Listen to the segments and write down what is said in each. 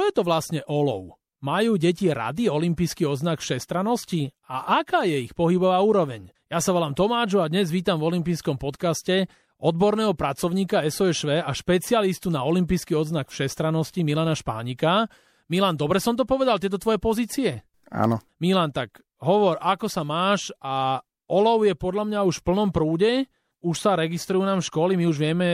čo je to vlastne olov? Majú deti rady olimpijský oznak všestranosti? A aká je ich pohybová úroveň? Ja sa volám Tomáčo a dnes vítam v olympijskom podcaste odborného pracovníka SOSV a špecialistu na olimpijský odznak všestranosti Milana Špánika. Milan, dobre som to povedal, tieto tvoje pozície? Áno. Milan, tak hovor, ako sa máš a olov je podľa mňa už v plnom prúde, už sa registrujú nám školy, my už vieme,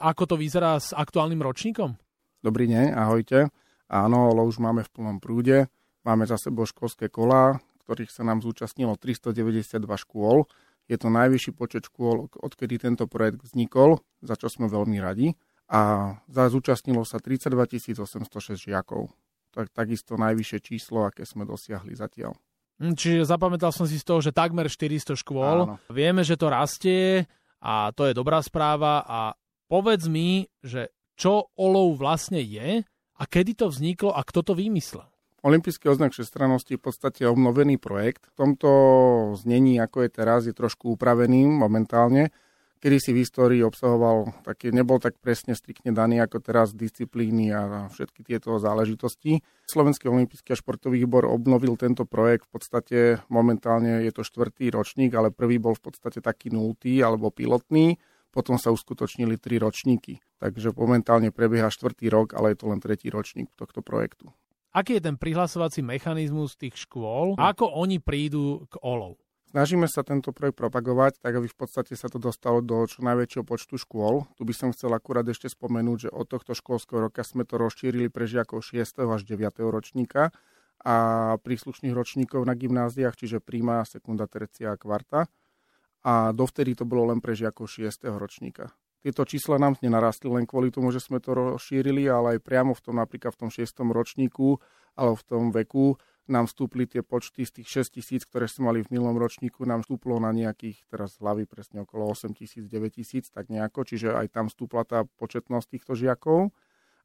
ako to vyzerá s aktuálnym ročníkom? Dobrý deň, ahojte. Áno, ale už máme v plnom prúde. Máme za sebou školské kolá, ktorých sa nám zúčastnilo 392 škôl. Je to najvyšší počet škôl, odkedy tento projekt vznikol, za čo sme veľmi radi. A zúčastnilo sa 32 806 žiakov. Tak, takisto najvyššie číslo, aké sme dosiahli zatiaľ. Hm, čiže zapamätal som si z toho, že takmer 400 škôl. Áno. Vieme, že to rastie a to je dobrá správa. A povedz mi, že čo olov vlastne je a kedy to vzniklo a kto to vymyslel? Olympijský oznak všestrannosti je v podstate obnovený projekt. V tomto znení, ako je teraz, je trošku upravený momentálne. Kedy si v histórii obsahoval, také, nebol tak presne striktne daný ako teraz disciplíny a všetky tieto záležitosti. Slovenský olimpijský a športový výbor obnovil tento projekt. V podstate momentálne je to štvrtý ročník, ale prvý bol v podstate taký nultý alebo pilotný potom sa uskutočnili tri ročníky. Takže momentálne prebieha štvrtý rok, ale je to len tretí ročník tohto projektu. Aký je ten prihlasovací mechanizmus tých škôl? Ako oni prídu k OLOV? Snažíme sa tento projekt propagovať, tak aby v podstate sa to dostalo do čo najväčšieho počtu škôl. Tu by som chcel akurát ešte spomenúť, že od tohto školského roka sme to rozšírili pre žiakov 6. až 9. ročníka a príslušných ročníkov na gymnáziách, čiže príma, sekunda, tercia a kvarta a dovtedy to bolo len pre žiakov 6. ročníka. Tieto čísla nám nenarastli len kvôli tomu, že sme to rozšírili, ale aj priamo v tom napríklad v tom 6. ročníku alebo v tom veku nám vstúpli tie počty z tých 6 tisíc, ktoré sme mali v minulom ročníku, nám vstúplo na nejakých, teraz hlavy presne okolo 8 tisíc, 9 tisíc, tak nejako, čiže aj tam vstúpla tá početnosť týchto žiakov.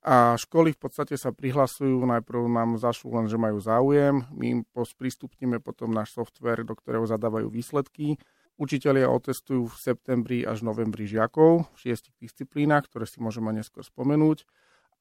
A školy v podstate sa prihlasujú, najprv nám zašlo len, že majú záujem, my im sprístupníme potom náš software, do ktorého zadávajú výsledky Učitelia otestujú v septembri až novembri žiakov v šiestich disciplínach, ktoré si môžeme neskôr spomenúť.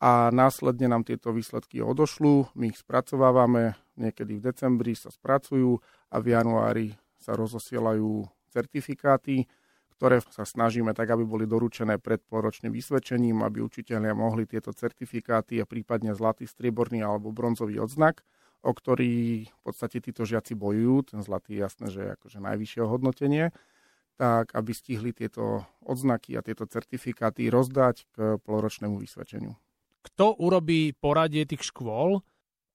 A následne nám tieto výsledky odošľú, my ich spracovávame, niekedy v decembri sa spracujú a v januári sa rozosielajú certifikáty, ktoré sa snažíme tak, aby boli doručené pred polročným vysvedčením, aby učiteľia mohli tieto certifikáty a prípadne zlatý, strieborný alebo bronzový odznak o ktorý v podstate títo žiaci bojujú, ten zlatý je jasné, že je akože najvyššie hodnotenie, tak aby stihli tieto odznaky a tieto certifikáty rozdať k poloročnému vysvedčeniu. Kto urobí poradie tých škôl,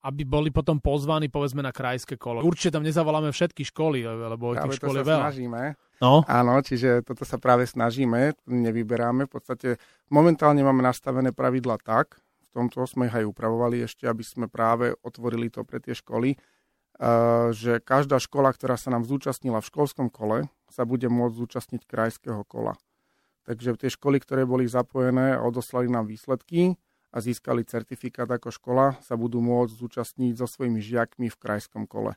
aby boli potom pozvaní povedzme na krajské kolo. Určite tam nezavoláme všetky školy, lebo práve tých škôl je veľa. snažíme. No? Áno, čiže toto sa práve snažíme, nevyberáme. V podstate momentálne máme nastavené pravidla tak, tomto sme aj upravovali ešte, aby sme práve otvorili to pre tie školy, že každá škola, ktorá sa nám zúčastnila v školskom kole, sa bude môcť zúčastniť krajského kola. Takže tie školy, ktoré boli zapojené a odoslali nám výsledky a získali certifikát ako škola, sa budú môcť zúčastniť so svojimi žiakmi v krajskom kole.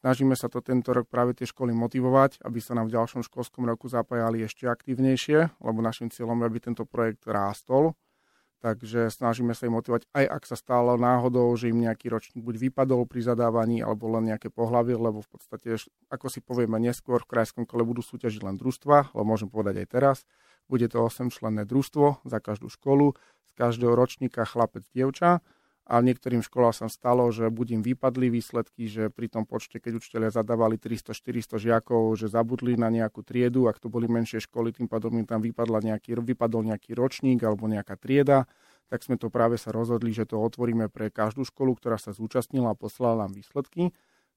Snažíme sa to tento rok práve tie školy motivovať, aby sa nám v ďalšom školskom roku zapájali ešte aktívnejšie, lebo našim cieľom je, aby tento projekt rástol Takže snažíme sa im motivovať, aj ak sa stalo náhodou, že im nejaký ročník buď vypadol pri zadávaní, alebo len nejaké pohlavie, lebo v podstate, ako si povieme neskôr, v krajskom kole budú súťažiť len družstva, ale môžem povedať aj teraz. Bude to 8-členné družstvo za každú školu, z každého ročníka chlapec, dievča a niektorým školám sa stalo, že buď im vypadli výsledky, že pri tom počte, keď učiteľia zadávali 300-400 žiakov, že zabudli na nejakú triedu, ak to boli menšie školy, tým pádom im tam vypadla nejaký, vypadol nejaký ročník alebo nejaká trieda, tak sme to práve sa rozhodli, že to otvoríme pre každú školu, ktorá sa zúčastnila a poslala nám výsledky,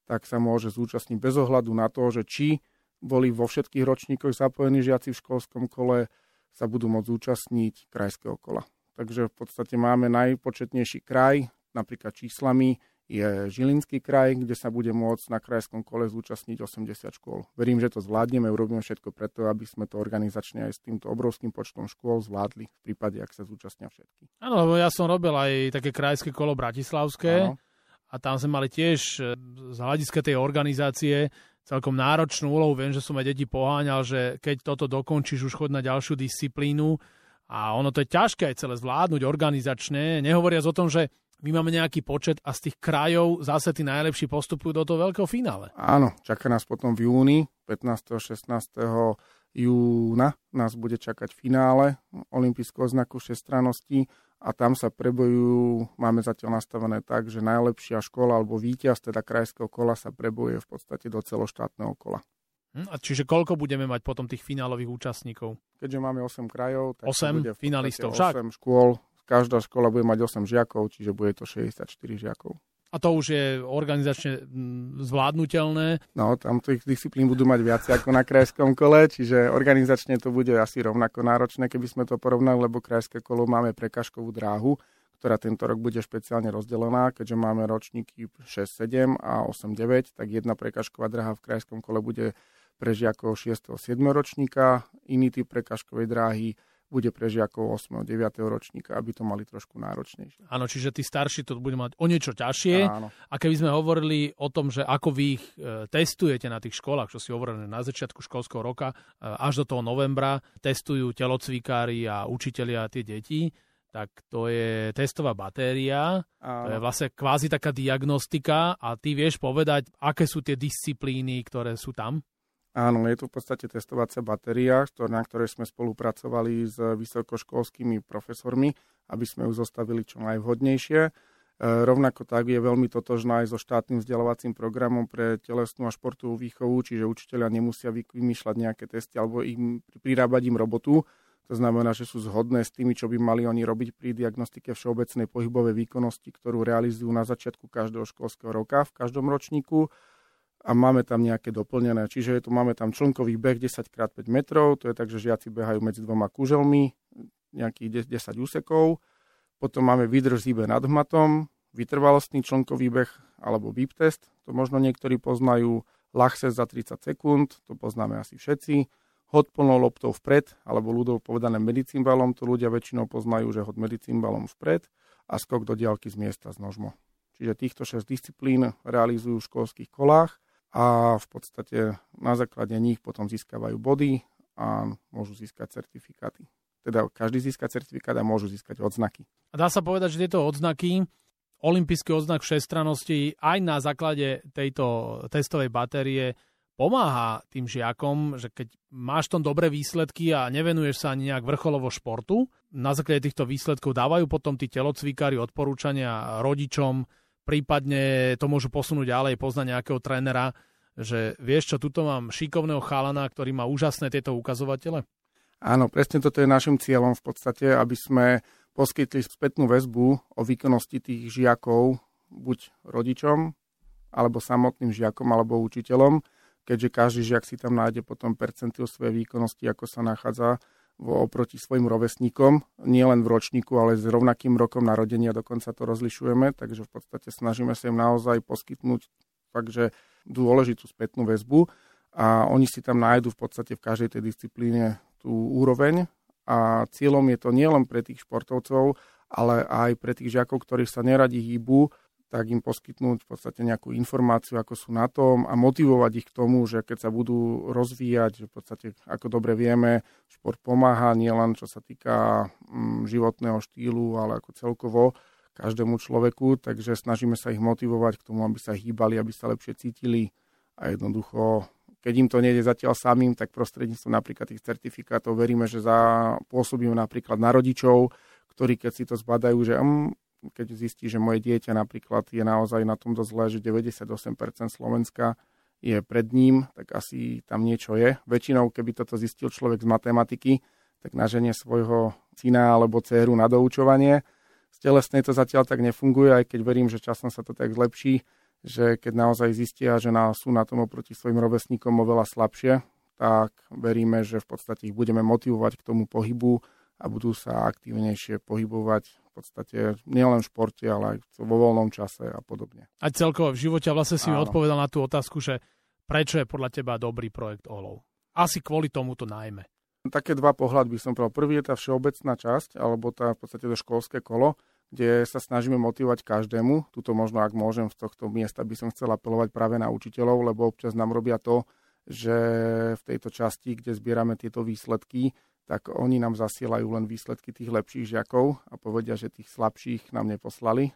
tak sa môže zúčastniť bez ohľadu na to, že či boli vo všetkých ročníkoch zapojení žiaci v školskom kole, sa budú môcť zúčastniť krajského kola. Takže v podstate máme najpočetnejší kraj, napríklad číslami je Žilinský kraj, kde sa bude môcť na krajskom kole zúčastniť 80 škôl. Verím, že to zvládneme, urobíme všetko preto, aby sme to organizačne aj s týmto obrovským počtom škôl zvládli v prípade, ak sa zúčastnia všetky. Áno, lebo ja som robil aj také krajské kolo bratislavské ano. a tam sme mali tiež e, z hľadiska tej organizácie celkom náročnú úlohu. Viem, že som aj deti poháňal, že keď toto dokončíš, už chod na ďalšiu disciplínu a ono to je ťažké aj celé zvládnuť organizačne, nehovoriac o tom, že my máme nejaký počet a z tých krajov zase tí najlepší postupujú do toho veľkého finále. Áno, čaká nás potom v júni, 15. 16. júna nás bude čakať finále olympijského znaku všestrannosti a tam sa prebojujú, máme zatiaľ nastavené tak, že najlepšia škola alebo víťaz teda krajského kola sa prebojuje v podstate do celoštátneho kola. Hm, a čiže koľko budeme mať potom tých finálových účastníkov? Keďže máme 8 krajov, tak 8 bude finalistov 8 však? škôl, každá škola bude mať 8 žiakov, čiže bude to 64 žiakov. A to už je organizačne mm, zvládnutelné. No, tam tých disciplín budú mať viac ako na krajskom kole, čiže organizačne to bude asi rovnako náročné, keby sme to porovnali, lebo krajské kolo máme prekažkovú dráhu, ktorá tento rok bude špeciálne rozdelená, keďže máme ročníky 6-7 a 8-9, tak jedna prekažková dráha v krajskom kole bude pre žiakov 6. 7 ročníka, iný typ prekažkovej dráhy bude pre žiakov 8. 9. ročníka, aby to mali trošku náročnejšie. Áno, čiže tí starší to budú mať o niečo ťažšie. Áno. A keby sme hovorili o tom, že ako vy ich e, testujete na tých školách, čo si hovorili na začiatku školského roka, e, až do toho novembra, testujú telocvikári a učitelia tie deti, tak to je testová batéria, Áno. to je vlastne kvázi taká diagnostika a ty vieš povedať, aké sú tie disciplíny, ktoré sú tam? Áno, je tu v podstate testovacia batéria, na ktorej sme spolupracovali s vysokoškolskými profesormi, aby sme ju zostavili čo najvhodnejšie. E, rovnako tak je veľmi totožná aj so štátnym vzdelávacím programom pre telesnú a športovú výchovu, čiže učiteľia nemusia vymýšľať nejaké testy alebo im prirábať im robotu. To znamená, že sú zhodné s tými, čo by mali oni robiť pri diagnostike všeobecnej pohybovej výkonnosti, ktorú realizujú na začiatku každého školského roka v každom ročníku a máme tam nejaké doplnené. Čiže je tu, máme tam člnkový beh 10x5 metrov, to je tak, že žiaci behajú medzi dvoma kuželmi, nejakých 10 úsekov. Potom máme výdrž zíbe nad hmatom, vytrvalostný člnkový beh alebo VIP test, to možno niektorí poznajú, ľahce za 30 sekúnd, to poznáme asi všetci. Hod plnou loptou vpred, alebo ľudov povedané medicínbalom, to ľudia väčšinou poznajú, že hod medicínbalom vpred a skok do diaľky z miesta s nožmo. Čiže týchto 6 disciplín realizujú v školských kolách a v podstate na základe nich potom získavajú body a môžu získať certifikáty. Teda každý získa certifikát a môžu získať odznaky. A dá sa povedať, že tieto odznaky, olimpijský odznak všestrannosti aj na základe tejto testovej batérie pomáha tým žiakom, že keď máš tom dobré výsledky a nevenuješ sa ani nejak vrcholovo športu, na základe týchto výsledkov dávajú potom tí telocvikári odporúčania rodičom, prípadne to môžu posunúť ďalej, poznať nejakého trénera, že vieš čo, tuto mám šikovného chalana, ktorý má úžasné tieto ukazovatele? Áno, presne toto je našim cieľom v podstate, aby sme poskytli spätnú väzbu o výkonnosti tých žiakov buď rodičom, alebo samotným žiakom, alebo učiteľom, keďže každý žiak si tam nájde potom percentil svojej výkonnosti, ako sa nachádza oproti svojim rovesníkom, nielen v ročníku, ale s rovnakým rokom narodenia dokonca to rozlišujeme, takže v podstate snažíme sa im naozaj poskytnúť fakt, že dôležitú spätnú väzbu a oni si tam nájdu v podstate v každej tej disciplíne tú úroveň. A cieľom je to nielen pre tých športovcov, ale aj pre tých žiakov, ktorí sa neradi hýbu, tak im poskytnúť v podstate nejakú informáciu, ako sú na tom a motivovať ich k tomu, že keď sa budú rozvíjať, že v podstate, ako dobre vieme, šport pomáha nielen čo sa týka mm, životného štýlu, ale ako celkovo každému človeku, takže snažíme sa ich motivovať k tomu, aby sa hýbali, aby sa lepšie cítili a jednoducho keď im to nejde zatiaľ samým, tak prostredníctvom napríklad tých certifikátov veríme, že zapôsobíme napríklad na rodičov, ktorí keď si to zbadajú, že um, keď zistí, že moje dieťa napríklad je naozaj na tom dosť zle, že 98% Slovenska je pred ním, tak asi tam niečo je. Väčšinou, keby toto zistil človek z matematiky, tak naženie svojho syna alebo dceru na doučovanie. Z telesnej to zatiaľ tak nefunguje, aj keď verím, že časom sa to tak zlepší, že keď naozaj zistia, že sú na tom oproti svojim rovesníkom oveľa slabšie, tak veríme, že v podstate ich budeme motivovať k tomu pohybu a budú sa aktívnejšie pohybovať podstate nielen v športe, ale aj vo voľnom čase a podobne. A celkovo v živote vlastne si Áno. mi odpovedal na tú otázku, že prečo je podľa teba dobrý projekt OLOV? Asi kvôli tomuto najmä. Také dva pohľady by som povedal. Prvý je tá všeobecná časť, alebo tá v podstate to školské kolo, kde sa snažíme motivovať každému. Tuto možno, ak môžem z tohto miesta, by som chcel apelovať práve na učiteľov, lebo občas nám robia to, že v tejto časti, kde zbierame tieto výsledky, tak oni nám zasielajú len výsledky tých lepších žiakov a povedia, že tých slabších nám neposlali.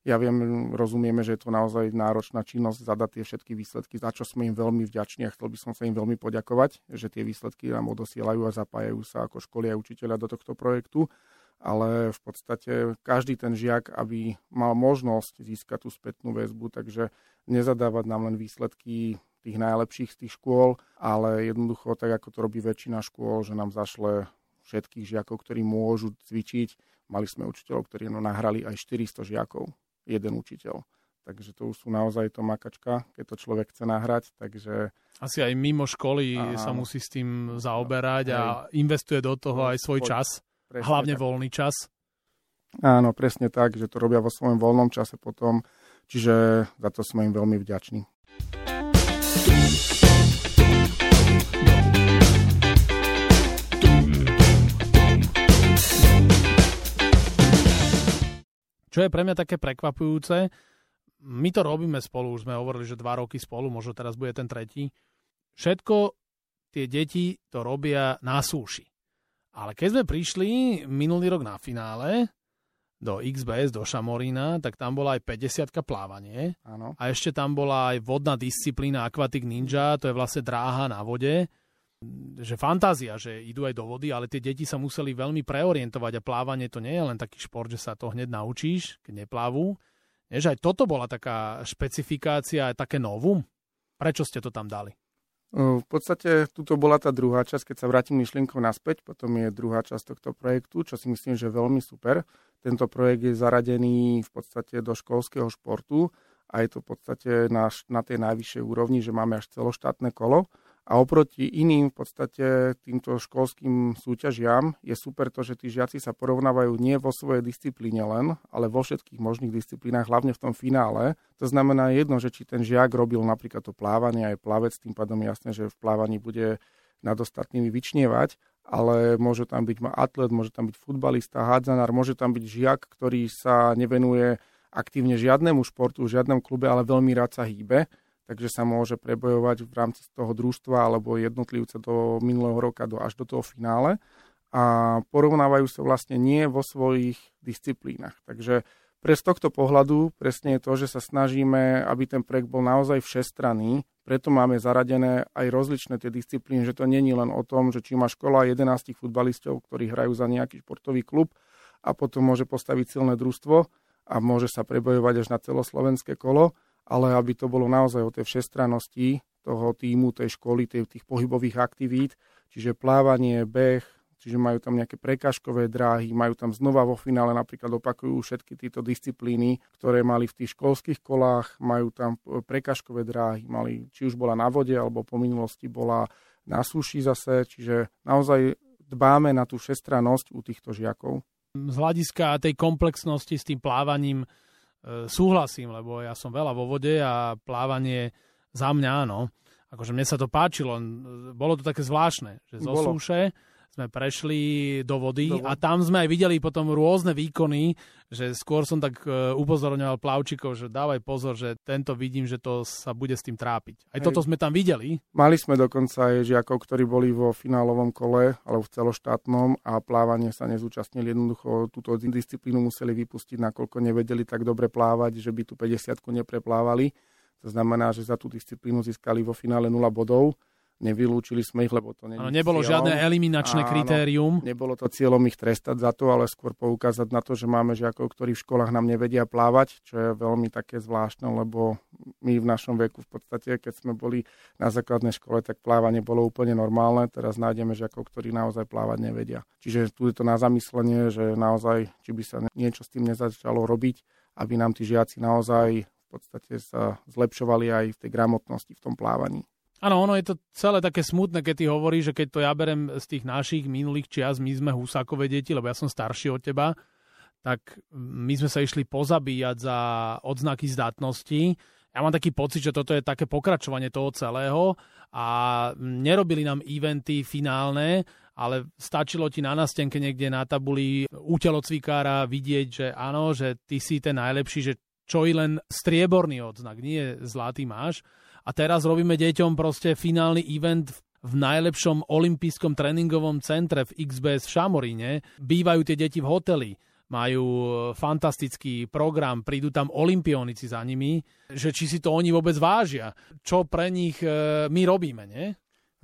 Ja viem, rozumieme, že je to naozaj náročná činnosť zadať tie všetky výsledky, za čo sme im veľmi vďační a chcel by som sa im veľmi poďakovať, že tie výsledky nám odosielajú a zapájajú sa ako školy a učiteľia do tohto projektu. Ale v podstate každý ten žiak, aby mal možnosť získať tú spätnú väzbu, takže nezadávať nám len výsledky tých najlepších z tých škôl, ale jednoducho tak, ako to robí väčšina škôl, že nám zašle všetkých žiakov, ktorí môžu cvičiť. Mali sme učiteľov, ktorí no nahrali aj 400 žiakov jeden učiteľ. Takže to už sú naozaj to makačka, keď to človek chce nahrať. Takže... Asi aj mimo školy a, sa musí s tým zaoberať a investuje do toho aj svoj čas, presne hlavne tak. voľný čas. Áno, presne tak, že to robia vo svojom voľnom čase potom, čiže za to sme im veľmi vďační. Čo je pre mňa také prekvapujúce, my to robíme spolu, už sme hovorili, že dva roky spolu, možno teraz bude ten tretí. Všetko tie deti to robia na súši. Ale keď sme prišli minulý rok na finále do XBS, do Šamorína, tak tam bola aj 50 plávanie. Áno. A ešte tam bola aj vodná disciplína Aquatic Ninja, to je vlastne dráha na vode že fantázia, že idú aj do vody, ale tie deti sa museli veľmi preorientovať a plávanie to nie je len taký šport, že sa to hneď naučíš, keď neplavú. Nie, že aj toto bola taká špecifikácia, také novum. Prečo ste to tam dali? V podstate tuto bola tá druhá časť, keď sa vrátim myšlienkou naspäť, potom je druhá časť tohto projektu, čo si myslím, že je veľmi super. Tento projekt je zaradený v podstate do školského športu a je to v podstate na, na tej najvyššej úrovni, že máme až celoštátne kolo a oproti iným v podstate týmto školským súťažiam je super to, že tí žiaci sa porovnávajú nie vo svojej disciplíne len, ale vo všetkých možných disciplínach, hlavne v tom finále. To znamená jedno, že či ten žiak robil napríklad to plávanie, aj plavec, tým pádom jasné, že v plávaní bude nad ostatnými vyčnievať, ale môže tam byť atlet, môže tam byť futbalista, hádzanár, môže tam byť žiak, ktorý sa nevenuje aktívne žiadnemu športu, žiadnemu klube, ale veľmi rád sa hýbe takže sa môže prebojovať v rámci toho družstva alebo jednotlivca do minulého roka do, až do toho finále a porovnávajú sa vlastne nie vo svojich disciplínach. Takže pre z tohto pohľadu presne je to, že sa snažíme, aby ten projekt bol naozaj všestranný, preto máme zaradené aj rozličné tie disciplíny, že to není len o tom, že či má škola 11 futbalistov, ktorí hrajú za nejaký športový klub a potom môže postaviť silné družstvo a môže sa prebojovať až na celoslovenské kolo, ale aby to bolo naozaj o tej všestrannosti toho týmu, tej školy, tej, tých pohybových aktivít, čiže plávanie, beh, čiže majú tam nejaké prekažkové dráhy, majú tam znova vo finále napríklad opakujú všetky tieto disciplíny, ktoré mali v tých školských kolách, majú tam prekažkové dráhy, mali, či už bola na vode, alebo po minulosti bola na súši zase, čiže naozaj dbáme na tú všestrannosť u týchto žiakov. Z hľadiska tej komplexnosti s tým plávaním súhlasím, lebo ja som veľa vo vode a plávanie za mňa áno. Akože mne sa to páčilo, bolo to také zvláštne, že zo bolo. súše sme prešli do vody, do vody a tam sme aj videli potom rôzne výkony, že skôr som tak e, upozorňoval plavčikov, že dávaj pozor, že tento vidím, že to sa bude s tým trápiť. Aj Hej. toto sme tam videli. Mali sme dokonca aj žiakov, ktorí boli vo finálovom kole, alebo v celoštátnom a plávanie sa nezúčastnili. Jednoducho túto disciplínu museli vypustiť, nakoľko nevedeli tak dobre plávať, že by tú 50 nepreplávali. To znamená, že za tú disciplínu získali vo finále 0 bodov Nevylúčili sme ich, lebo to nie ano, Nebolo cieľom. žiadne eliminačné Áno, kritérium. Nebolo to cieľom ich trestať za to, ale skôr poukázať na to, že máme žiakov, ktorí v školách nám nevedia plávať, čo je veľmi také zvláštne, lebo my v našom veku v podstate, keď sme boli na základnej škole, tak plávanie bolo úplne normálne. Teraz nájdeme žiakov, ktorí naozaj plávať nevedia. Čiže tu je to na zamyslenie, že naozaj, či by sa niečo s tým nezačalo robiť, aby nám tí žiaci naozaj v podstate sa zlepšovali aj v tej gramotnosti v tom plávaní. Áno, ono je to celé také smutné, keď ty hovoríš, že keď to ja berem z tých našich minulých čias, my sme husákové deti, lebo ja som starší od teba, tak my sme sa išli pozabíjať za odznaky zdatnosti. Ja mám taký pocit, že toto je také pokračovanie toho celého a nerobili nám eventy finálne, ale stačilo ti na nastenke niekde na tabuli u telocvikára vidieť, že áno, že ty si ten najlepší, že čo i len strieborný odznak, nie zlatý máš a teraz robíme deťom proste finálny event v najlepšom olympijskom tréningovom centre v XBS v Šamoríne. Bývajú tie deti v hoteli. majú fantastický program, prídu tam olimpionici za nimi, že či si to oni vôbec vážia, čo pre nich e, my robíme, nie?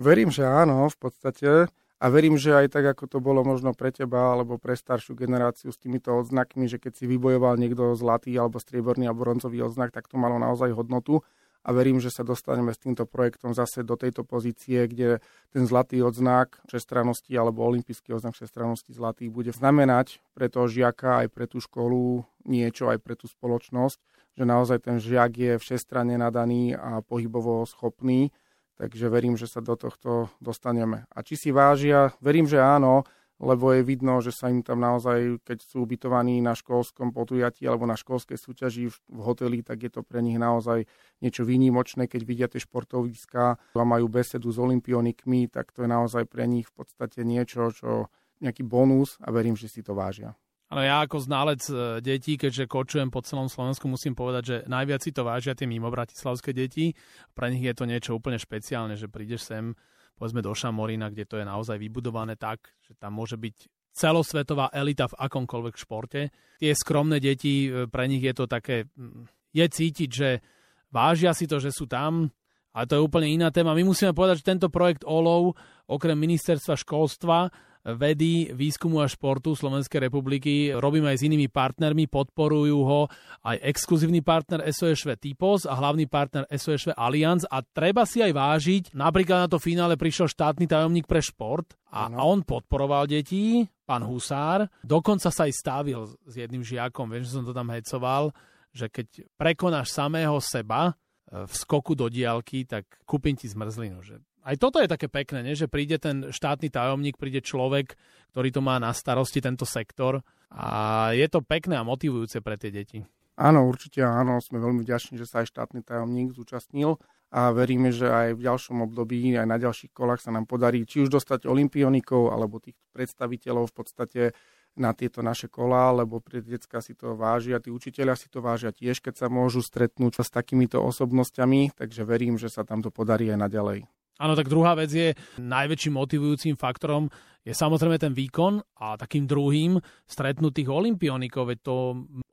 Verím, že áno, v podstate. A verím, že aj tak, ako to bolo možno pre teba alebo pre staršiu generáciu s týmito odznakmi, že keď si vybojoval niekto zlatý alebo strieborný a bronzový odznak, tak to malo naozaj hodnotu. A verím, že sa dostaneme s týmto projektom zase do tejto pozície, kde ten zlatý odznak všestrannosti alebo olimpijský odznak všestrannosti zlatý bude znamenať pre toho žiaka aj pre tú školu niečo, aj pre tú spoločnosť, že naozaj ten žiak je všestranne nadaný a pohybovo schopný Takže verím, že sa do tohto dostaneme. A či si vážia? Verím, že áno, lebo je vidno, že sa im tam naozaj, keď sú ubytovaní na školskom podujatí alebo na školskej súťaži v hoteli, tak je to pre nich naozaj niečo výnimočné, keď vidia tie športoviská a majú besedu s olimpionikmi, tak to je naozaj pre nich v podstate niečo, čo nejaký bonus a verím, že si to vážia. Ale ja ako ználec e, detí, keďže kočujem po celom Slovensku, musím povedať, že najviac si to vážia tie mimo bratislavské deti. Pre nich je to niečo úplne špeciálne, že prídeš sem, povedzme do Šamorína, kde to je naozaj vybudované tak, že tam môže byť celosvetová elita v akomkoľvek športe. Tie skromné deti, e, pre nich je to také, je cítiť, že vážia si to, že sú tam, ale to je úplne iná téma. My musíme povedať, že tento projekt OLOV, okrem ministerstva školstva, vedy, výskumu a športu Slovenskej republiky. Robíme aj s inými partnermi, podporujú ho aj exkluzívny partner SOSV Typos a hlavný partner SOSV Allianz a treba si aj vážiť, napríklad na to finále prišiel štátny tajomník pre šport a ano. on podporoval deti, pán Husár, dokonca sa aj stavil s jedným žiakom, viem, že som to tam hecoval, že keď prekonáš samého seba, v skoku do diálky, tak kúpim ti zmrzlinu. Že aj toto je také pekné, nie? že príde ten štátny tajomník, príde človek, ktorý to má na starosti, tento sektor a je to pekné a motivujúce pre tie deti. Áno, určite áno, sme veľmi vďační, že sa aj štátny tajomník zúčastnil a veríme, že aj v ďalšom období, aj na ďalších kolách sa nám podarí či už dostať olimpionikov alebo tých predstaviteľov v podstate na tieto naše kolá, lebo pre detská si to vážia, tí učiteľia si to vážia tiež, keď sa môžu stretnúť s takýmito osobnosťami, takže verím, že sa tam to podarí aj naďalej. Áno, tak druhá vec je, najväčším motivujúcim faktorom je samozrejme ten výkon a takým druhým stretnutých olimpionikov, veď to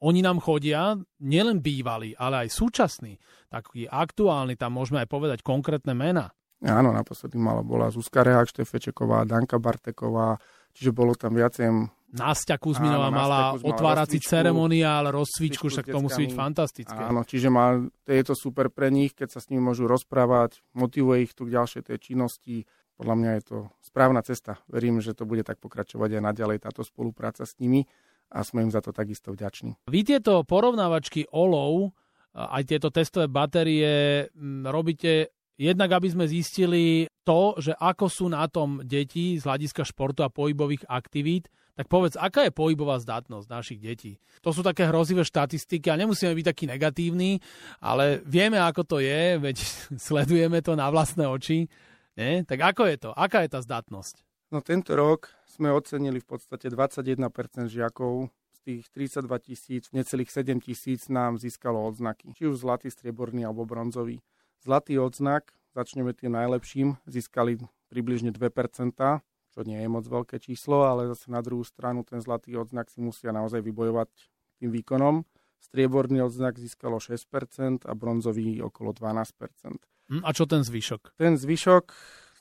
oni nám chodia, nielen bývali, ale aj súčasní, taký aktuálny, tam môžeme aj povedať konkrétne mená. Áno, naposledy mala bola Zuzka Rehák Štefečeková, Danka Barteková, čiže bolo tam viacej Nastia Kuzminová mala otvárací ceremoniál, rozcvičku, však to musí byť fantastické. Áno, čiže má, je to super pre nich, keď sa s nimi môžu rozprávať, motivuje ich tu k ďalšej tej činnosti. Podľa mňa je to správna cesta. Verím, že to bude tak pokračovať aj naďalej táto spolupráca s nimi a sme im za to takisto vďační. Vy tieto porovnávačky olov, aj tieto testové batérie robíte jednak, aby sme zistili to, že ako sú na tom deti z hľadiska športu a pohybových aktivít, tak povedz, aká je pohybová zdatnosť našich detí? To sú také hrozivé štatistiky a nemusíme byť takí negatívni, ale vieme, ako to je, veď sledujeme to na vlastné oči. Nie? Tak ako je to? Aká je tá zdatnosť? No tento rok sme ocenili v podstate 21% žiakov z tých 32 tisíc, necelých 7 tisíc nám získalo odznaky. Či už zlatý, strieborný alebo bronzový. Zlatý odznak, začneme tým najlepším, získali približne 2%, čo nie je moc veľké číslo, ale zase na druhú stranu ten zlatý odznak si musia naozaj vybojovať tým výkonom. Strieborný odznak získalo 6% a bronzový okolo 12%. Hm, a čo ten zvyšok? Ten zvyšok,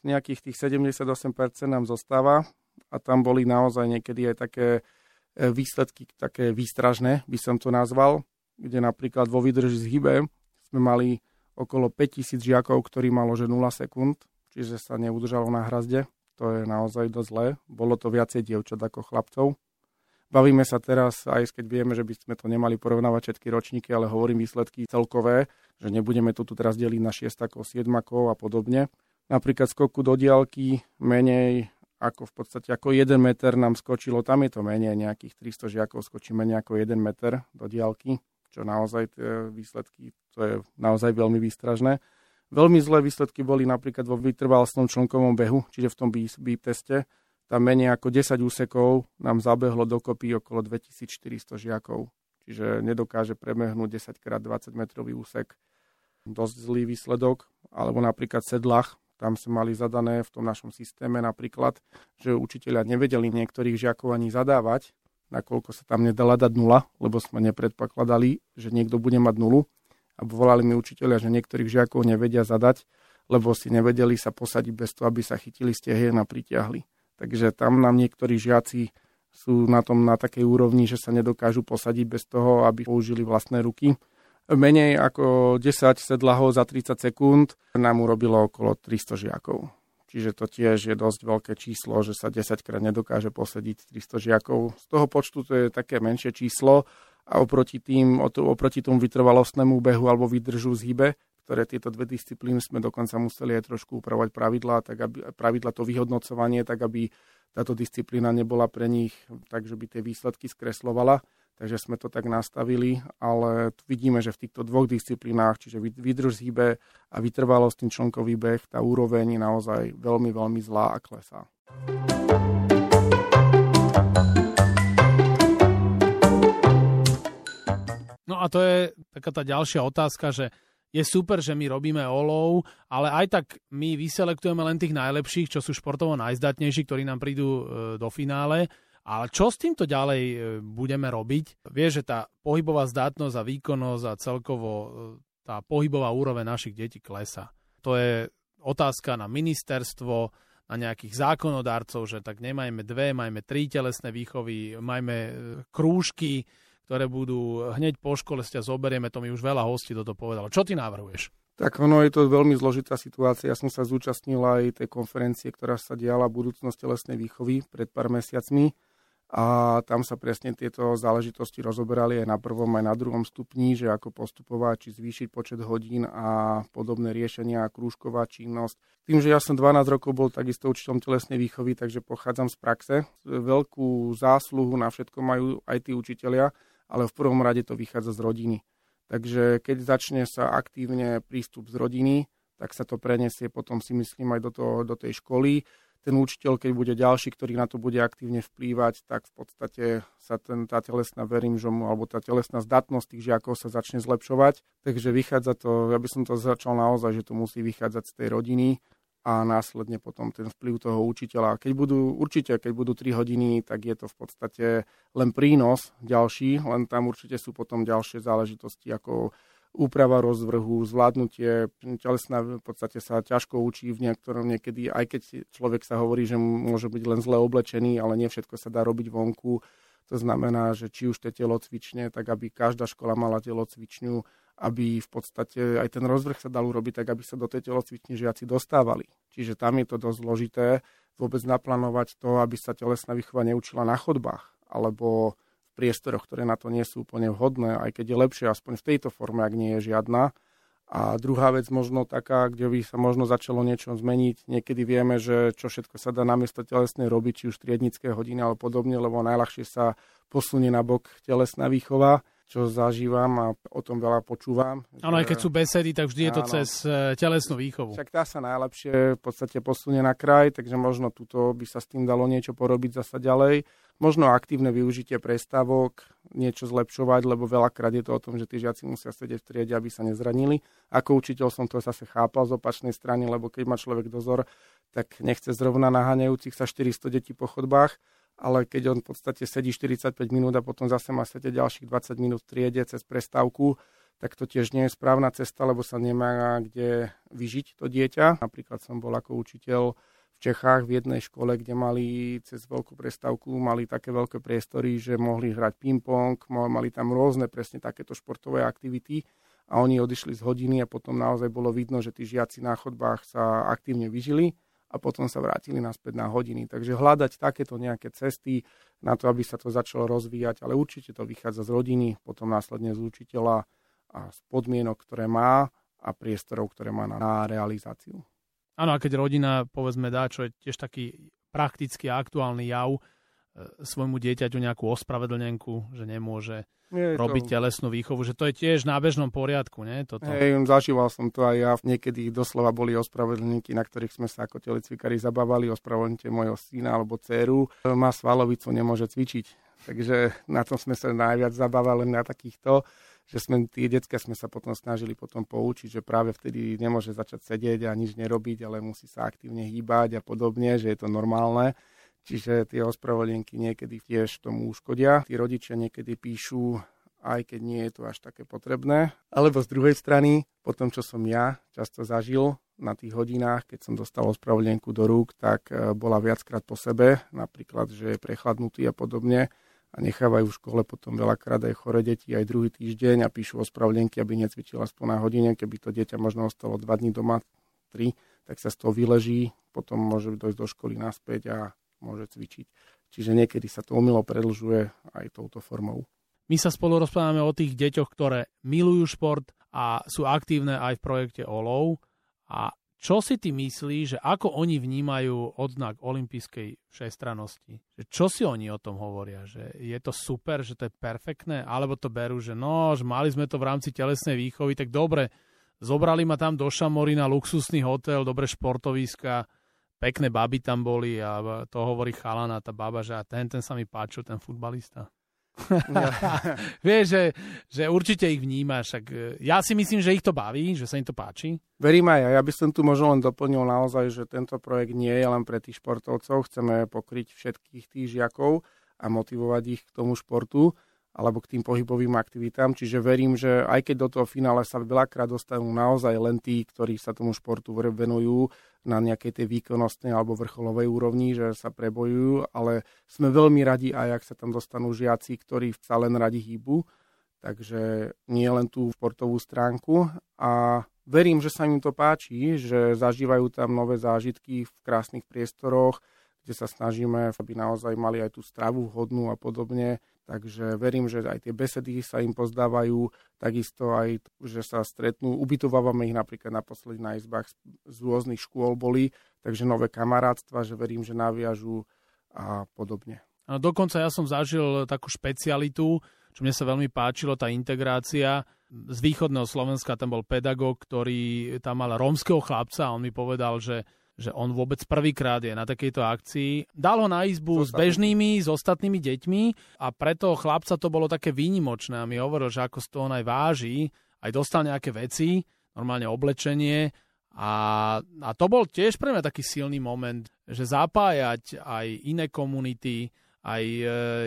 nejakých tých 78% nám zostáva a tam boli naozaj niekedy aj také e, výsledky, také výstražné, by som to nazval, kde napríklad vo výdrži z hybe sme mali okolo 5000 žiakov, ktorí malo že 0 sekúnd, čiže sa neudržalo na hrazde to je naozaj dosť zlé. Bolo to viacej dievčat ako chlapcov. Bavíme sa teraz, aj keď vieme, že by sme to nemali porovnávať všetky ročníky, ale hovorím výsledky celkové, že nebudeme to tu teraz deliť na šiestakov, siedmakov a podobne. Napríklad skoku do diálky menej ako v podstate ako 1 meter nám skočilo, tam je to menej, nejakých 300 žiakov skočíme nejako 1 meter do diálky, čo naozaj tie výsledky, to je naozaj veľmi výstražné. Veľmi zlé výsledky boli napríklad vo vytrvalostnom člnkovom behu, čiže v tom beep teste. Tam menej ako 10 úsekov nám zabehlo dokopy okolo 2400 žiakov. Čiže nedokáže prebehnúť 10 x 20 metrový úsek. Dosť zlý výsledok. Alebo napríklad sedlach, tam sme mali zadané v tom našom systéme napríklad, že učiteľia nevedeli niektorých žiakov ani zadávať nakoľko sa tam nedala dať nula, lebo sme nepredpokladali, že niekto bude mať nulu. A volali mi učiteľia, že niektorých žiakov nevedia zadať, lebo si nevedeli sa posadiť bez toho, aby sa chytili stehien a pritiahli. Takže tam nám niektorí žiaci sú na tom na takej úrovni, že sa nedokážu posadiť bez toho, aby použili vlastné ruky. Menej ako 10 sedlahov za 30 sekúnd nám urobilo okolo 300 žiakov. Čiže to tiež je dosť veľké číslo, že sa 10 krát nedokáže posediť 300 žiakov. Z toho počtu to je také menšie číslo a oproti, tým, oproti tomu vytrvalostnému behu alebo vydržu zhybe, ktoré tieto dve disciplíny sme dokonca museli aj trošku upravovať pravidla, tak aby, pravidla to vyhodnocovanie, tak aby táto disciplína nebola pre nich tak, že by tie výsledky skreslovala. Takže sme to tak nastavili, ale vidíme, že v týchto dvoch disciplínách, čiže výdrž hýbe a vytrvalosť, ten člnkový beh, tá úroveň je naozaj veľmi, veľmi zlá a klesá. No a to je taká tá ďalšia otázka, že je super, že my robíme olov, ale aj tak my vyselektujeme len tých najlepších, čo sú športovo najzdatnejší, ktorí nám prídu e, do finále. Ale čo s týmto ďalej e, budeme robiť? Vieš, že tá pohybová zdatnosť a výkonnosť a celkovo e, tá pohybová úroveň našich detí klesa. To je otázka na ministerstvo, na nejakých zákonodárcov, že tak nemajme dve, majme tri telesné výchovy, majme krúžky, ktoré budú hneď po škole, ste zoberieme, to mi už veľa hostí toto povedalo. Čo ty navrhuješ? Tak ono je to veľmi zložitá situácia. Ja som sa zúčastnil aj tej konferencie, ktorá sa diala budúcnosť telesnej výchovy pred pár mesiacmi a tam sa presne tieto záležitosti rozoberali aj na prvom, aj na druhom stupni, že ako postupovať, či zvýšiť počet hodín a podobné riešenia, krúžková činnosť. Tým, že ja som 12 rokov bol takisto učiteľom telesnej výchovy, takže pochádzam z praxe. Veľkú zásluhu na všetko majú aj tí učitelia, ale v prvom rade to vychádza z rodiny. Takže keď začne sa aktívne prístup z rodiny, tak sa to prenesie potom si myslím aj do, toho, do tej školy. Ten učiteľ, keď bude ďalší, ktorý na to bude aktívne vplývať, tak v podstate sa ten, tá telesná, verím, že mu, alebo tá telesná zdatnosť tých žiakov sa začne zlepšovať. Takže vychádza to, ja by som to začal naozaj, že to musí vychádzať z tej rodiny a následne potom ten vplyv toho učiteľa. Keď budú, určite, keď budú 3 hodiny, tak je to v podstate len prínos ďalší, len tam určite sú potom ďalšie záležitosti ako úprava rozvrhu, zvládnutie, telesná v podstate sa ťažko učí v niektorom niekedy, aj keď človek sa hovorí, že môže byť len zle oblečený, ale nie všetko sa dá robiť vonku. To znamená, že či už to telo cvične, tak aby každá škola mala telo cvičňu, aby v podstate aj ten rozvrh sa dal urobiť tak, aby sa do tej telocvične žiaci dostávali. Čiže tam je to dosť zložité vôbec naplánovať to, aby sa telesná výchova neučila na chodbách alebo priestoroch, ktoré na to nie sú úplne vhodné, aj keď je lepšie aspoň v tejto forme, ak nie je žiadna. A druhá vec možno taká, kde by sa možno začalo niečo zmeniť. Niekedy vieme, že čo všetko sa dá namiesto telesnej robiť, či už triednické hodiny alebo podobne, lebo najľahšie sa posunie na bok telesná výchova čo zažívam a o tom veľa počúvam. Áno, aj keď sú besedy, tak vždy je to áno, cez e, telesnú výchovu. Však tá sa najlepšie v podstate posunie na kraj, takže možno tuto by sa s tým dalo niečo porobiť zasa ďalej. Možno aktívne využitie prestavok, niečo zlepšovať, lebo veľakrát je to o tom, že tí žiaci musia sedieť v triede, aby sa nezranili. Ako učiteľ som to zase chápal z opačnej strany, lebo keď má človek dozor, tak nechce zrovna naháňajúcich sa 400 detí po chodbách, ale keď on v podstate sedí 45 minút a potom zase má sedieť ďalších 20 minút v triede cez prestávku, tak to tiež nie je správna cesta, lebo sa nemá kde vyžiť to dieťa. Napríklad som bol ako učiteľ v Čechách v jednej škole, kde mali cez veľkú prestávku mali také veľké priestory, že mohli hrať ping-pong, mali tam rôzne presne takéto športové aktivity a oni odišli z hodiny a potom naozaj bolo vidno, že tí žiaci na chodbách sa aktívne vyžili a potom sa vrátili naspäť na hodiny. Takže hľadať takéto nejaké cesty na to, aby sa to začalo rozvíjať, ale určite to vychádza z rodiny, potom následne z učiteľa a z podmienok, ktoré má a priestorov, ktoré má na, na realizáciu. Áno, a keď rodina, povedzme, dá, čo je tiež taký praktický a aktuálny jav, e, svojmu dieťaťu nejakú ospravedlnenku, že nemôže nie, robiť to... telesnú výchovu, že to je tiež na bežnom poriadku, nie? Toto. Hej, zažíval som to aj ja. Niekedy doslova boli ospravedlníky, na ktorých sme sa ako telecvikári zabávali, ospravedlňte mojho syna alebo dceru. Má svalovicu, nemôže cvičiť. Takže na tom sme sa najviac zabávali na takýchto že sme, tie detská sme sa potom snažili potom poučiť, že práve vtedy nemôže začať sedieť a nič nerobiť, ale musí sa aktívne hýbať a podobne, že je to normálne. Čiže tie ospravedlnenky niekedy tiež tomu uškodia. Tí rodičia niekedy píšu, aj keď nie je to až také potrebné. Alebo z druhej strany, po tom, čo som ja často zažil na tých hodinách, keď som dostal ospravedlnenku do rúk, tak e, bola viackrát po sebe, napríklad, že je prechladnutý a podobne a nechávajú v škole potom veľakrát aj chore deti aj druhý týždeň a píšu ospravedlnky, aby necvičil aspoň na hodine, keby to dieťa možno ostalo dva dní doma, tri, tak sa z toho vyleží, potom môže dojsť do školy naspäť a môže cvičiť. Čiže niekedy sa to umilo predlžuje aj touto formou. My sa spolu rozprávame o tých deťoch, ktoré milujú šport a sú aktívne aj v projekte OLOV. A čo si ty myslíš, že ako oni vnímajú odznak olympijskej všestranosti? Čo si oni o tom hovoria? Že je to super, že to je perfektné? Alebo to berú, že no, že mali sme to v rámci telesnej výchovy, tak dobre, zobrali ma tam do Šamory na luxusný hotel, dobre športoviska, pekné baby tam boli a to hovorí chalana, tá baba, že a ten, ten sa mi páčil, ten futbalista. Vieš, že, že určite ich vnímaš. Tak e, ja si myslím, že ich to baví, že sa im to páči. Verím aj ja. Ja by som tu možno len doplnil naozaj, že tento projekt nie je len pre tých športovcov. Chceme pokryť všetkých tých žiakov a motivovať ich k tomu športu alebo k tým pohybovým aktivitám. Čiže verím, že aj keď do toho finále sa veľakrát dostanú naozaj len tí, ktorí sa tomu športu venujú na nejakej tej výkonnostnej alebo vrcholovej úrovni, že sa prebojujú, ale sme veľmi radi aj, ak sa tam dostanú žiaci, ktorí sa len radi hýbu. Takže nie len tú športovú stránku a verím, že sa im to páči, že zažívajú tam nové zážitky v krásnych priestoroch, kde sa snažíme, aby naozaj mali aj tú stravu vhodnú a podobne Takže verím, že aj tie besedy sa im pozdávajú, takisto aj, že sa stretnú. Ubytovávame ich napríklad naposledy na izbách z rôznych škôl boli, takže nové kamarátstva, že verím, že naviažú a podobne. A dokonca ja som zažil takú špecialitu, čo mne sa veľmi páčilo, tá integrácia. Z východného Slovenska tam bol pedagóg, ktorý tam mal rómskeho chlapca a on mi povedal, že že on vôbec prvýkrát je na takejto akcii. Dal ho na izbu s, bežnými, s ostatnými deťmi a preto chlapca to bolo také výnimočné a mi hovoril, že ako z toho aj váži, aj dostal nejaké veci, normálne oblečenie a, a to bol tiež pre mňa taký silný moment, že zapájať aj iné komunity, aj e,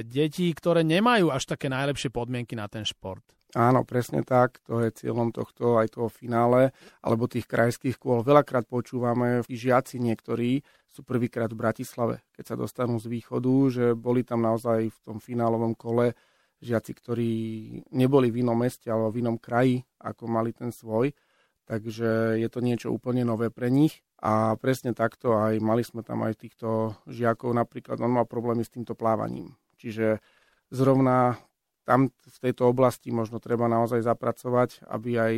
deti, ktoré nemajú až také najlepšie podmienky na ten šport. Áno, presne tak. To je cieľom tohto aj toho finále, alebo tých krajských kôl. Veľakrát počúvame, žiaci niektorí sú prvýkrát v Bratislave, keď sa dostanú z východu, že boli tam naozaj v tom finálovom kole žiaci, ktorí neboli v inom meste alebo v inom kraji, ako mali ten svoj. Takže je to niečo úplne nové pre nich. A presne takto aj mali sme tam aj týchto žiakov, napríklad on mal problémy s týmto plávaním. Čiže zrovna tam v tejto oblasti možno treba naozaj zapracovať, aby aj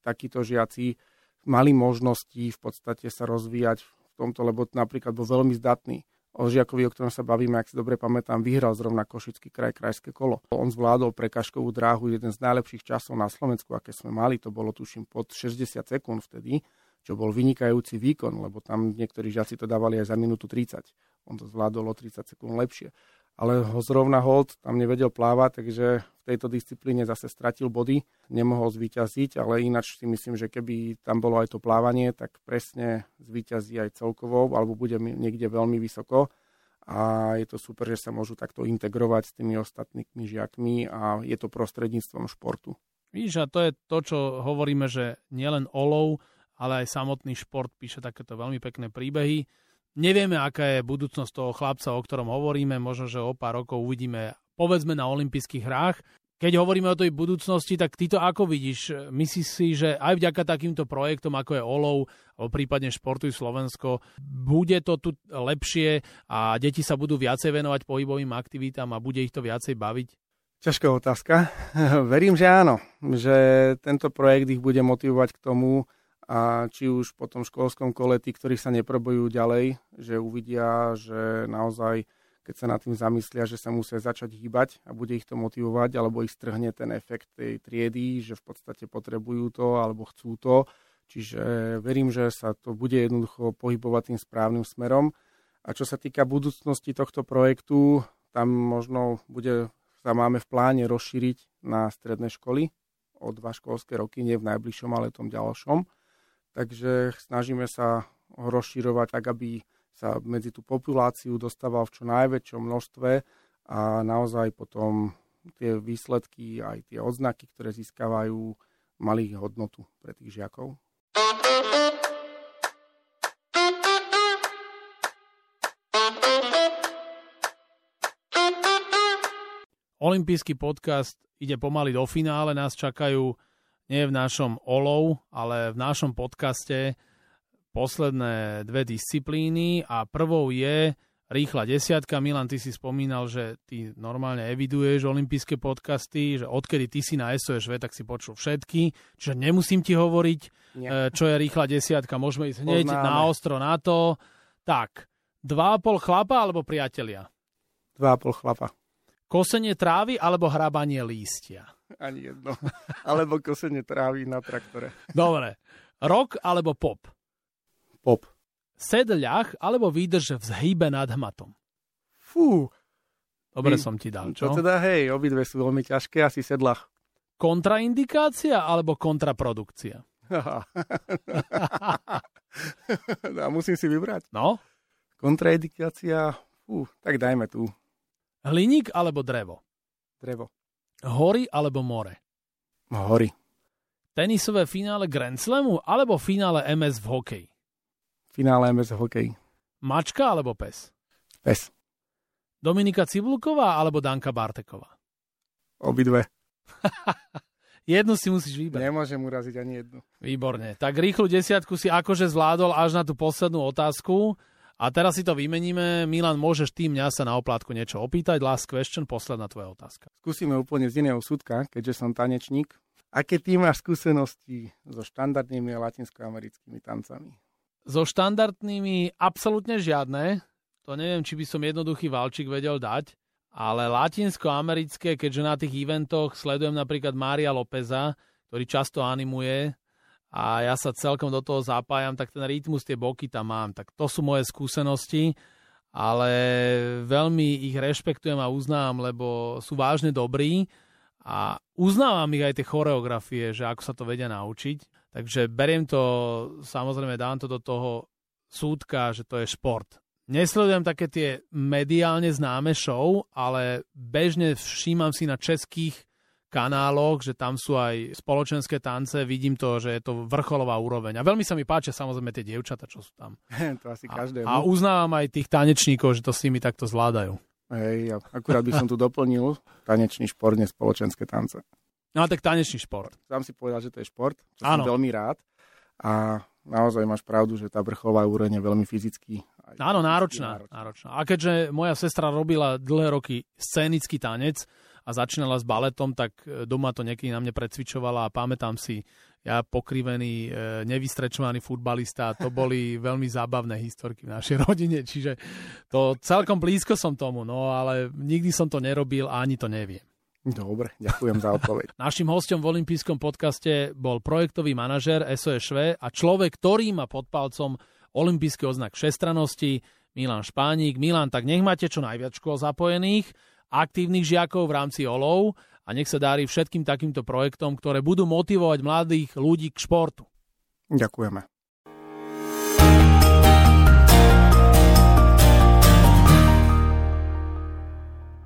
takíto žiaci mali možnosti v podstate sa rozvíjať v tomto, lebo napríklad bol veľmi zdatný. O žiakovi, o ktorom sa bavíme, ak si dobre pamätám, vyhral zrovna Košický kraj, krajské kolo. On zvládol prekažkovú dráhu, jeden z najlepších časov na Slovensku, aké sme mali, to bolo tuším pod 60 sekúnd vtedy, čo bol vynikajúci výkon, lebo tam niektorí žiaci to dávali aj za minútu 30. On to zvládol o 30 sekúnd lepšie ale ho zrovna hold tam nevedel plávať, takže v tejto disciplíne zase stratil body, nemohol zvíťaziť, ale ináč si myslím, že keby tam bolo aj to plávanie, tak presne zvíťazí aj celkovo, alebo bude niekde veľmi vysoko. A je to super, že sa môžu takto integrovať s tými ostatnými žiakmi a je to prostredníctvom športu. Víš, a to je to, čo hovoríme, že nielen olov, ale aj samotný šport píše takéto veľmi pekné príbehy Nevieme, aká je budúcnosť toho chlapca, o ktorom hovoríme. Možno, že o pár rokov uvidíme, povedzme, na olympijských hrách. Keď hovoríme o tej budúcnosti, tak ty to ako vidíš? Myslíš si, že aj vďaka takýmto projektom, ako je OLOV, alebo prípadne Športuj Slovensko, bude to tu lepšie a deti sa budú viacej venovať pohybovým aktivitám a bude ich to viacej baviť? Ťažká otázka. Verím, že áno. Že tento projekt ich bude motivovať k tomu, a či už po tom školskom kole tí, ktorí sa neprobojú ďalej, že uvidia, že naozaj, keď sa nad tým zamyslia, že sa musia začať hýbať a bude ich to motivovať, alebo ich strhne ten efekt tej triedy, že v podstate potrebujú to alebo chcú to. Čiže verím, že sa to bude jednoducho pohybovať tým správnym smerom. A čo sa týka budúcnosti tohto projektu, tam možno bude, sa máme v pláne rozšíriť na stredné školy o dva školské roky, nie v najbližšom, ale tom ďalšom Takže snažíme sa ho rozširovať tak, aby sa medzi tú populáciu dostával v čo najväčšom množstve a naozaj potom tie výsledky, aj tie odznaky, ktoré získavajú, mali hodnotu pre tých žiakov. Olympijský podcast ide pomaly do finále, nás čakajú nie v našom olov, ale v našom podcaste posledné dve disciplíny a prvou je rýchla desiatka. Milan, ty si spomínal, že ty normálne eviduješ olympijské podcasty, že odkedy ty si na SOSV, tak si počul všetky, čiže nemusím ti hovoriť, Nie. E, čo je rýchla desiatka. Môžeme ísť hneď Poznáme. na ostro na to. Tak, dva a pol chlapa alebo priatelia? Dva a pol chlapa. Kosenie trávy alebo hrabanie lístia? Ani jedno. alebo kosenie trávy na traktore. Dobre. Rock alebo pop? Pop. Sedľach alebo výdrž v zhybe nad hmatom? Fú. Dobre Vy, som ti dal, čo? To teda hej, obidve sú veľmi ťažké, asi sedlach. Kontraindikácia alebo kontraprodukcia? no, musím si vybrať. No? Kontraindikácia, fú, tak dajme tu. Hliník alebo drevo? Drevo. Hory alebo more? Hory. Tenisové finále Grand Slamu alebo finále MS v hokeji? finále MS hokej. Mačka alebo pes? Pes. Dominika Cibulková alebo Danka Barteková? Obidve. jednu si musíš vybrať. Nemôžem uraziť ani jednu. Výborne. Tak rýchlu desiatku si akože zvládol až na tú poslednú otázku. A teraz si to vymeníme. Milan, môžeš ty mňa sa na oplátku niečo opýtať. Last question, posledná tvoja otázka. Skúsime úplne z iného súdka, keďže som tanečník. Aké ty máš skúsenosti so štandardnými latinskoamerickými tancami? So štandardnými absolútne žiadne. To neviem, či by som jednoduchý valčík vedel dať. Ale latinsko-americké, keďže na tých eventoch sledujem napríklad Mária Lópeza, ktorý často animuje a ja sa celkom do toho zapájam, tak ten rytmus, tie boky tam mám. Tak to sú moje skúsenosti, ale veľmi ich rešpektujem a uznám, lebo sú vážne dobrí a uznávam ich aj tie choreografie, že ako sa to vedia naučiť. Takže beriem to, samozrejme dám to do toho súdka, že to je šport. Nesledujem také tie mediálne známe show, ale bežne všímam si na českých kanáloch, že tam sú aj spoločenské tance, vidím to, že je to vrcholová úroveň. A veľmi sa mi páčia samozrejme tie dievčata, čo sú tam. to asi. A, a uznávam aj tých tanečníkov, že to s nimi takto zvládajú. Hej, akurát by som tu doplnil tanečný šport, spoločenské tance. No tak tanečný šport. Sám si povedal, že to je šport, čo ano. som veľmi rád. A naozaj máš pravdu, že tá vrcholová úroveň je veľmi fyzicky. Áno, náročná, náročná. náročná. A keďže moja sestra robila dlhé roky scénický tanec a začínala s baletom, tak e, doma to niekedy na mne precvičovala a pamätám si, ja pokrivený, e, nevystrečovaný futbalista, to boli veľmi zábavné historky v našej rodine, čiže to celkom blízko som tomu, no ale nikdy som to nerobil a ani to neviem. Dobre, ďakujem za odpoveď. Našim hostom v olympijskom podcaste bol projektový manažer SOS a človek, ktorý má pod palcom olympijský oznak všestranosti, Milan Špánik. Milan, tak nech máte čo najviac škôl zapojených, aktívnych žiakov v rámci OLOV a nech sa dári všetkým takýmto projektom, ktoré budú motivovať mladých ľudí k športu. Ďakujeme.